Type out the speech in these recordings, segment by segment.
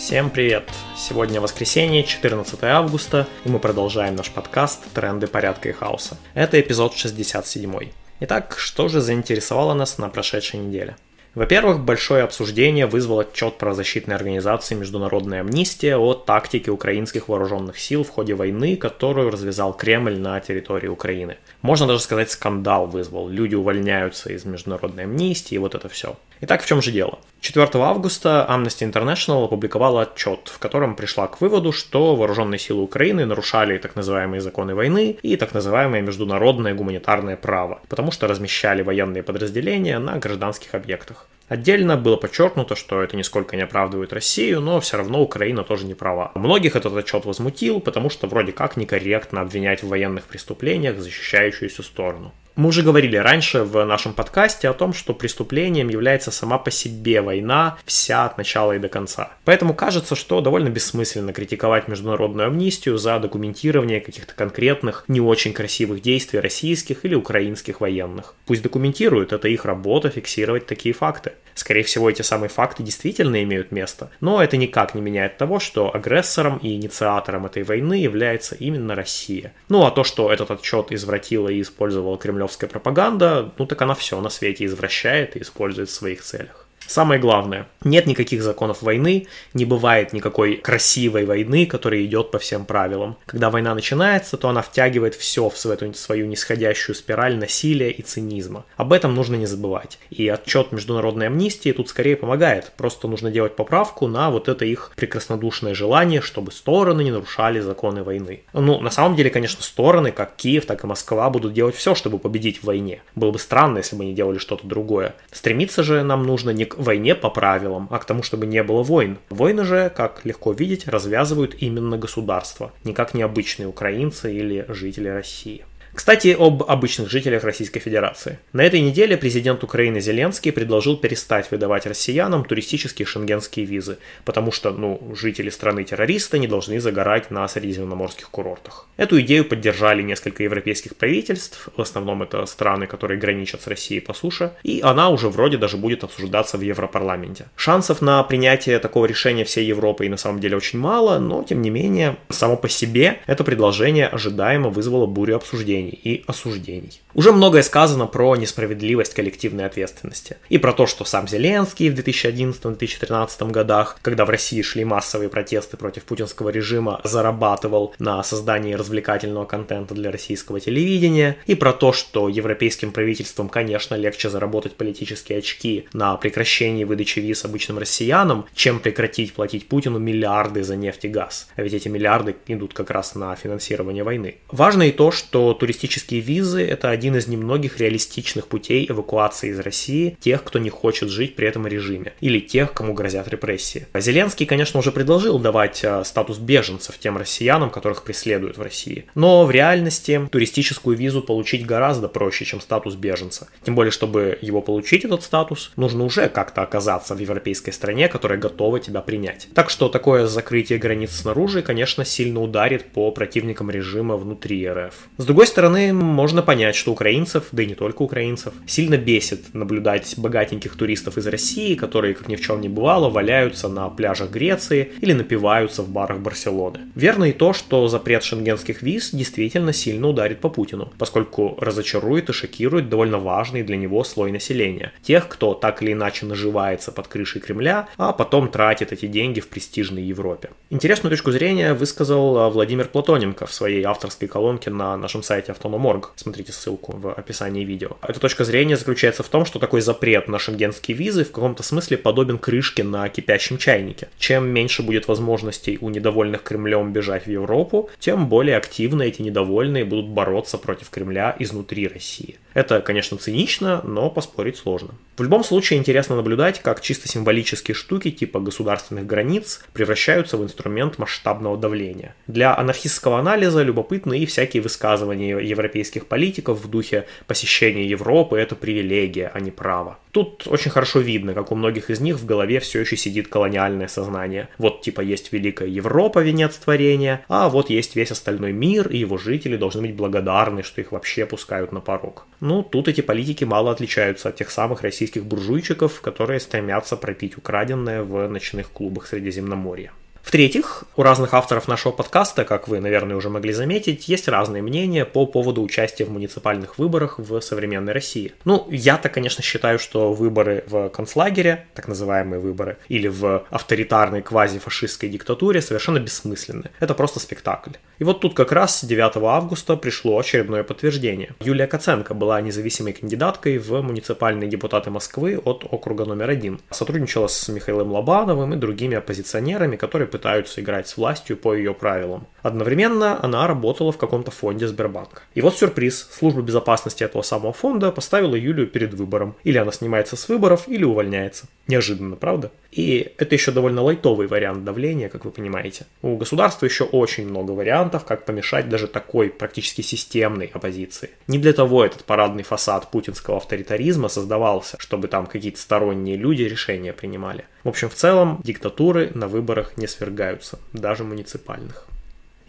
Всем привет! Сегодня воскресенье, 14 августа, и мы продолжаем наш подкаст «Тренды порядка и хаоса». Это эпизод 67. Итак, что же заинтересовало нас на прошедшей неделе? Во-первых, большое обсуждение вызвал отчет про защитные организации «Международная амнистия» о тактике украинских вооруженных сил в ходе войны, которую развязал Кремль на территории Украины. Можно даже сказать, скандал вызвал. Люди увольняются из международной амнистии вот это все. Итак, в чем же дело? 4 августа Amnesty International опубликовала отчет, в котором пришла к выводу, что вооруженные силы Украины нарушали так называемые законы войны и так называемое международное гуманитарное право, потому что размещали военные подразделения на гражданских объектах. Отдельно было подчеркнуто, что это нисколько не оправдывает Россию, но все равно Украина тоже не права. Многих этот отчет возмутил, потому что вроде как некорректно обвинять в военных преступлениях защищающуюся сторону. Мы уже говорили раньше в нашем подкасте о том, что преступлением является сама по себе война, вся от начала и до конца. Поэтому кажется, что довольно бессмысленно критиковать международную амнистию за документирование каких-то конкретных, не очень красивых действий российских или украинских военных. Пусть документируют, это их работа фиксировать такие факты. Скорее всего, эти самые факты действительно имеют место, но это никак не меняет того, что агрессором и инициатором этой войны является именно Россия. Ну а то, что этот отчет извратила и использовала кремлевская пропаганда, ну так она все на свете извращает и использует в своих целях. Самое главное, нет никаких законов войны, не бывает никакой красивой войны, которая идет по всем правилам. Когда война начинается, то она втягивает все в свою, свою нисходящую спираль насилия и цинизма. Об этом нужно не забывать. И отчет международной амнистии тут скорее помогает. Просто нужно делать поправку на вот это их прекраснодушное желание, чтобы стороны не нарушали законы войны. Ну, на самом деле, конечно, стороны, как Киев, так и Москва, будут делать все, чтобы победить в войне. Было бы странно, если бы они делали что-то другое. Стремиться же нам нужно не к войне по правилам, а к тому, чтобы не было войн. Войны же, как легко видеть, развязывают именно государства, никак не обычные украинцы или жители России. Кстати, об обычных жителях Российской Федерации. На этой неделе президент Украины Зеленский предложил перестать выдавать россиянам туристические шенгенские визы, потому что, ну, жители страны-террориста не должны загорать на средиземноморских курортах. Эту идею поддержали несколько европейских правительств, в основном это страны, которые граничат с Россией по суше, и она уже вроде даже будет обсуждаться в Европарламенте. Шансов на принятие такого решения всей Европы и на самом деле очень мало, но тем не менее, само по себе это предложение ожидаемо вызвало бурю обсуждений обвинений и осуждений. Уже многое сказано про несправедливость коллективной ответственности. И про то, что сам Зеленский в 2011-2013 годах, когда в России шли массовые протесты против путинского режима, зарабатывал на создании развлекательного контента для российского телевидения. И про то, что европейским правительствам, конечно, легче заработать политические очки на прекращении выдачи виз обычным россиянам, чем прекратить платить Путину миллиарды за нефть и газ. А ведь эти миллиарды идут как раз на финансирование войны. Важно и то, что туристические визы – это один из немногих реалистичных путей эвакуации из России тех, кто не хочет жить при этом режиме, или тех, кому грозят репрессии. Зеленский, конечно, уже предложил давать а, статус беженцев тем россиянам, которых преследуют в России. Но в реальности туристическую визу получить гораздо проще, чем статус беженца. Тем более, чтобы его получить, этот статус, нужно уже как-то оказаться в европейской стране, которая готова тебя принять. Так что такое закрытие границ снаружи, конечно, сильно ударит по противникам режима внутри РФ. С другой стороны, стороны, можно понять, что украинцев, да и не только украинцев, сильно бесит наблюдать богатеньких туристов из России, которые, как ни в чем не бывало, валяются на пляжах Греции или напиваются в барах Барселоны. Верно и то, что запрет шенгенских виз действительно сильно ударит по Путину, поскольку разочарует и шокирует довольно важный для него слой населения. Тех, кто так или иначе наживается под крышей Кремля, а потом тратит эти деньги в престижной Европе. Интересную точку зрения высказал Владимир Платоненко в своей авторской колонке на нашем сайте сайте Автономорг. Смотрите ссылку в описании видео. Эта точка зрения заключается в том, что такой запрет на шенгенские визы в каком-то смысле подобен крышке на кипящем чайнике. Чем меньше будет возможностей у недовольных Кремлем бежать в Европу, тем более активно эти недовольные будут бороться против Кремля изнутри России. Это, конечно, цинично, но поспорить сложно. В любом случае интересно наблюдать, как чисто символические штуки типа государственных границ превращаются в инструмент масштабного давления. Для анархистского анализа любопытны и всякие высказывания европейских политиков в духе посещения Европы – это привилегия, а не право. Тут очень хорошо видно, как у многих из них в голове все еще сидит колониальное сознание. Вот типа есть Великая Европа, венец творения, а вот есть весь остальной мир, и его жители должны быть благодарны, что их вообще пускают на порог. Ну, тут эти политики мало отличаются от тех самых российских буржуйчиков, которые стремятся пропить украденное в ночных клубах Средиземноморья. В-третьих, у разных авторов нашего подкаста, как вы, наверное, уже могли заметить, есть разные мнения по поводу участия в муниципальных выборах в современной России. Ну, я-то, конечно, считаю, что выборы в концлагере, так называемые выборы, или в авторитарной квазифашистской диктатуре совершенно бессмысленны. Это просто спектакль. И вот тут как раз 9 августа пришло очередное подтверждение. Юлия Коценко была независимой кандидаткой в муниципальные депутаты Москвы от округа номер один. Сотрудничала с Михаилом Лобановым и другими оппозиционерами, которые пытаются играть с властью по ее правилам. Одновременно она работала в каком-то фонде Сбербанка. И вот сюрприз. Служба безопасности этого самого фонда поставила Юлию перед выбором. Или она снимается с выборов, или увольняется. Неожиданно, правда? И это еще довольно лайтовый вариант давления, как вы понимаете. У государства еще очень много вариантов, как помешать даже такой практически системной оппозиции. Не для того этот парадный фасад путинского авторитаризма создавался, чтобы там какие-то сторонние люди решения принимали. В общем, в целом, диктатуры на выборах не свергаются, даже муниципальных.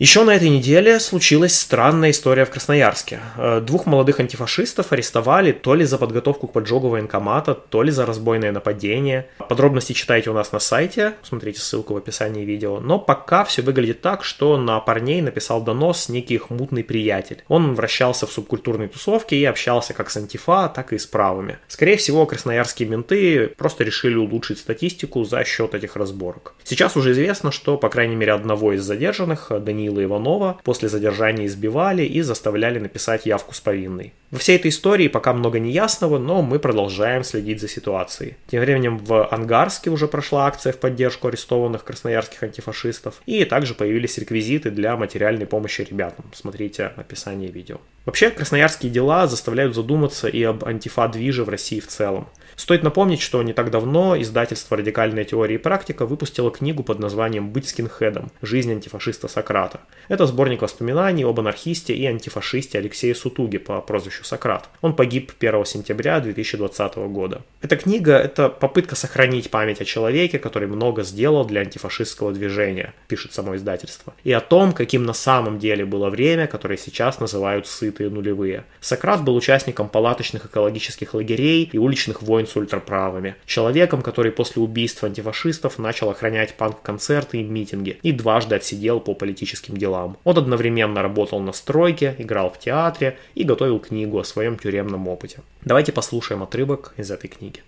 Еще на этой неделе случилась странная история в Красноярске. Э, двух молодых антифашистов арестовали то ли за подготовку к поджогу военкомата, то ли за разбойное нападение. Подробности читайте у нас на сайте, смотрите ссылку в описании видео. Но пока все выглядит так, что на парней написал донос некий их мутный приятель. Он вращался в субкультурной тусовке и общался как с антифа, так и с правыми. Скорее всего, красноярские менты просто решили улучшить статистику за счет этих разборок. Сейчас уже известно, что, по крайней мере, одного из задержанных, Даниила Данила Иванова после задержания избивали и заставляли написать явку с повинной. Во всей этой истории пока много неясного, но мы продолжаем следить за ситуацией. Тем временем в Ангарске уже прошла акция в поддержку арестованных красноярских антифашистов, и также появились реквизиты для материальной помощи ребятам. Смотрите описание видео. Вообще, красноярские дела заставляют задуматься и об антифа-движе в России в целом. Стоит напомнить, что не так давно издательство «Радикальная теория и практика» выпустило книгу под названием «Быть скинхедом. Жизнь антифашиста Сократа». Это сборник воспоминаний об анархисте и антифашисте Алексее Сутуге по прозвищу Сократ. Он погиб 1 сентября 2020 года. Эта книга – это попытка сохранить память о человеке, который много сделал для антифашистского движения, пишет само издательство, и о том, каким на самом деле было время, которое сейчас называют сытые нулевые. Сократ был участником палаточных экологических лагерей и уличных войн с ультраправыми. Человеком, который после убийства антифашистов начал охранять панк-концерты и митинги и дважды отсидел по политическим делам. Он одновременно работал на стройке, играл в театре и готовил книгу о своем тюремном опыте. Давайте послушаем отрывок из этой книги.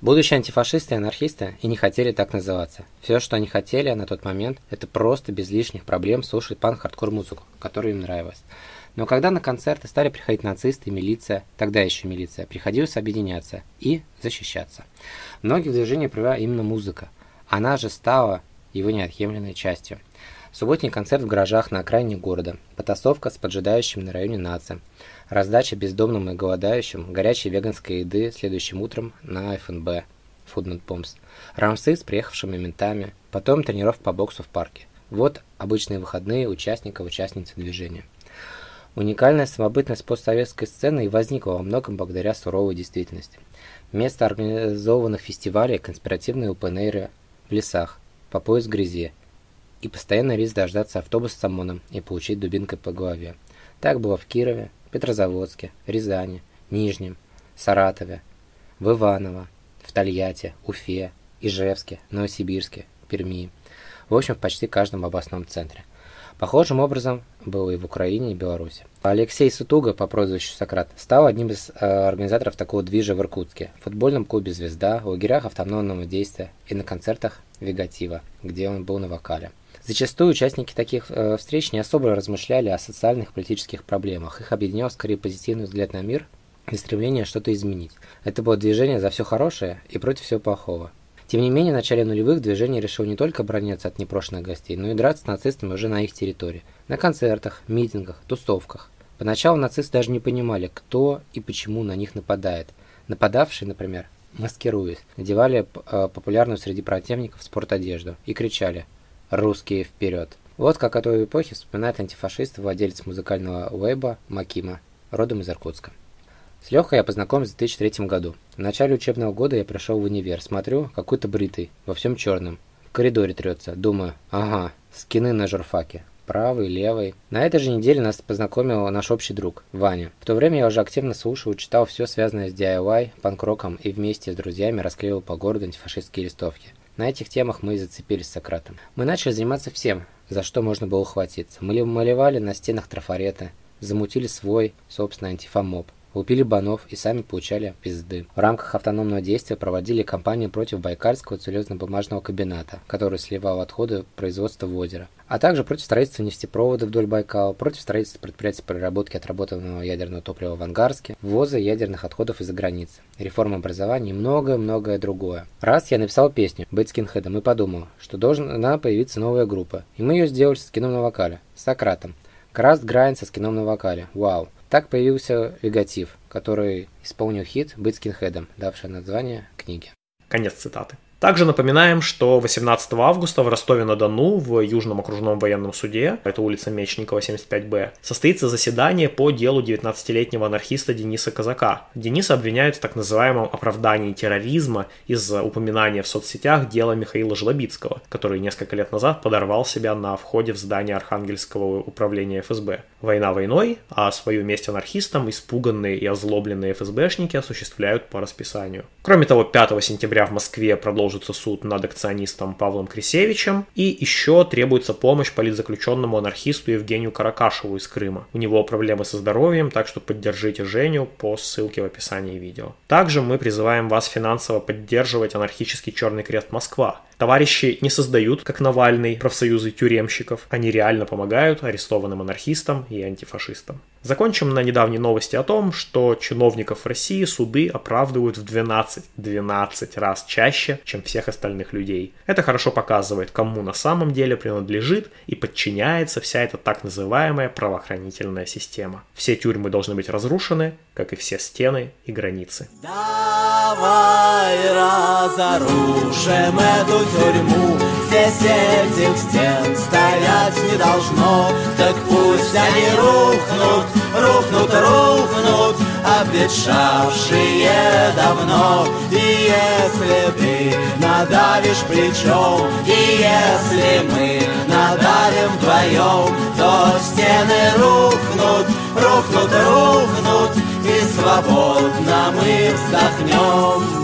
Будущие антифашисты и анархисты и не хотели так называться. Все, что они хотели на тот момент, это просто без лишних проблем слушать панк-хардкор музыку, которая им нравилась. Но когда на концерты стали приходить нацисты, милиция, тогда еще милиция, приходилось объединяться и защищаться. Многих движений привела именно музыка. Она же стала его неотъемлемой частью. Субботний концерт в гаражах на окраине города, потасовка с поджидающим на районе нации, раздача бездомным и голодающим горячей веганской еды следующим утром на ФНБ, Food Bombs, рамсы с приехавшими ментами, потом тренировка по боксу в парке. Вот обычные выходные участников участницы движения. Уникальная самобытность постсоветской сцены и возникла во многом благодаря суровой действительности. Место организованных фестивалей – конспиративные упенейры в лесах, по пояс грязи, и постоянный риск дождаться автобус с ОМОНом и получить дубинкой по голове. Так было в Кирове, Петрозаводске, Рязани, Нижнем, Саратове, в Иваново, в Тольятти, Уфе, Ижевске, Новосибирске, Перми. В общем, в почти каждом областном центре. Похожим образом было и в Украине и Беларуси. Алексей Сутуга по прозвищу Сократ стал одним из э, организаторов такого движа в Иркутске, в футбольном клубе «Звезда», в лагерях автономного действия и на концертах Вегатива, где он был на вокале. Зачастую участники таких э, встреч не особо размышляли о социальных и политических проблемах. Их объединял скорее позитивный взгляд на мир и стремление что-то изменить. Это было движение за все хорошее и против всего плохого. Тем не менее, в начале нулевых движение решило не только обороняться от непрошенных гостей, но и драться с нацистами уже на их территории. На концертах, митингах, тусовках. Поначалу нацисты даже не понимали, кто и почему на них нападает. Нападавшие, например, маскируясь, надевали э, популярную среди противников спортодежду и кричали «Русские вперед!». Вот как о той эпохе вспоминает антифашист владелец музыкального уэба Макима, родом из Иркутска. С Лехой я познакомился в 2003 году. В начале учебного года я пришел в универ, смотрю, какой-то бритый, во всем черном. В коридоре трется, думаю, ага, скины на журфаке. Правый, левый. На этой же неделе нас познакомил наш общий друг, Ваня. В то время я уже активно слушал и читал все связанное с DIY, панк-роком и вместе с друзьями расклеивал по городу антифашистские листовки. На этих темах мы и зацепились с Сократом. Мы начали заниматься всем, за что можно было ухватиться. Мы малевали на стенах трафареты, замутили свой, собственный антифамоб. Лупили банов и сами получали пизды. В рамках автономного действия проводили кампанию против Байкальского целлюлозно-бумажного комбината, который сливал отходы производства в озеро, а также против строительства нефтепровода вдоль Байкала, против строительства предприятий переработки отработанного ядерного топлива в Ангарске, ввоза ядерных отходов из-за границы, реформа образования и многое-многое другое. Раз я написал песню «Быть скинхедом» и подумал, что должна появиться новая группа, и мы ее сделали с скином на вокале, с Сократом. Краст Грайн со скином на вокале. Вау. Так появился Вегатив, который исполнил хит «Быть скинхедом», давший название книге. Конец цитаты. Также напоминаем, что 18 августа в Ростове-на-Дону в Южном окружном военном суде, это улица Мечникова, 75Б, состоится заседание по делу 19-летнего анархиста Дениса Казака. Дениса обвиняют в так называемом оправдании терроризма из-за упоминания в соцсетях дела Михаила Жлобицкого, который несколько лет назад подорвал себя на входе в здание Архангельского управления ФСБ. Война войной, а свою месть анархистам испуганные и озлобленные ФСБшники осуществляют по расписанию. Кроме того, 5 сентября в Москве продолжится продолжится суд над акционистом Павлом Крисевичем. И еще требуется помощь политзаключенному анархисту Евгению Каракашеву из Крыма. У него проблемы со здоровьем, так что поддержите Женю по ссылке в описании видео. Также мы призываем вас финансово поддерживать анархический Черный Крест Москва. Товарищи не создают, как Навальный, профсоюзы тюремщиков. Они реально помогают арестованным анархистам и антифашистам. Закончим на недавней новости о том, что чиновников России суды оправдывают в 12, 12 раз чаще, чем всех остальных людей. Это хорошо показывает, кому на самом деле принадлежит и подчиняется вся эта так называемая правоохранительная система. Все тюрьмы должны быть разрушены, как и все стены и границы. Давай разоружим эту тюрьму, здесь этих стен стоять не должно, так пусть они рухнут, рухнут, рухнут, обветшавшие давно. И если ты надавишь плечом, и если мы надавим вдвоем, то стены рухнут, рухнут, рухнут, и свободно мы вздохнем.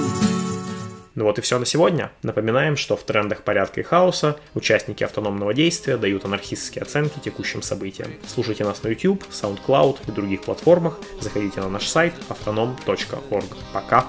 Ну вот и все на сегодня. Напоминаем, что в трендах порядка и хаоса участники автономного действия дают анархистские оценки текущим событиям. Слушайте нас на YouTube, SoundCloud и других платформах. Заходите на наш сайт autonom.org. Пока!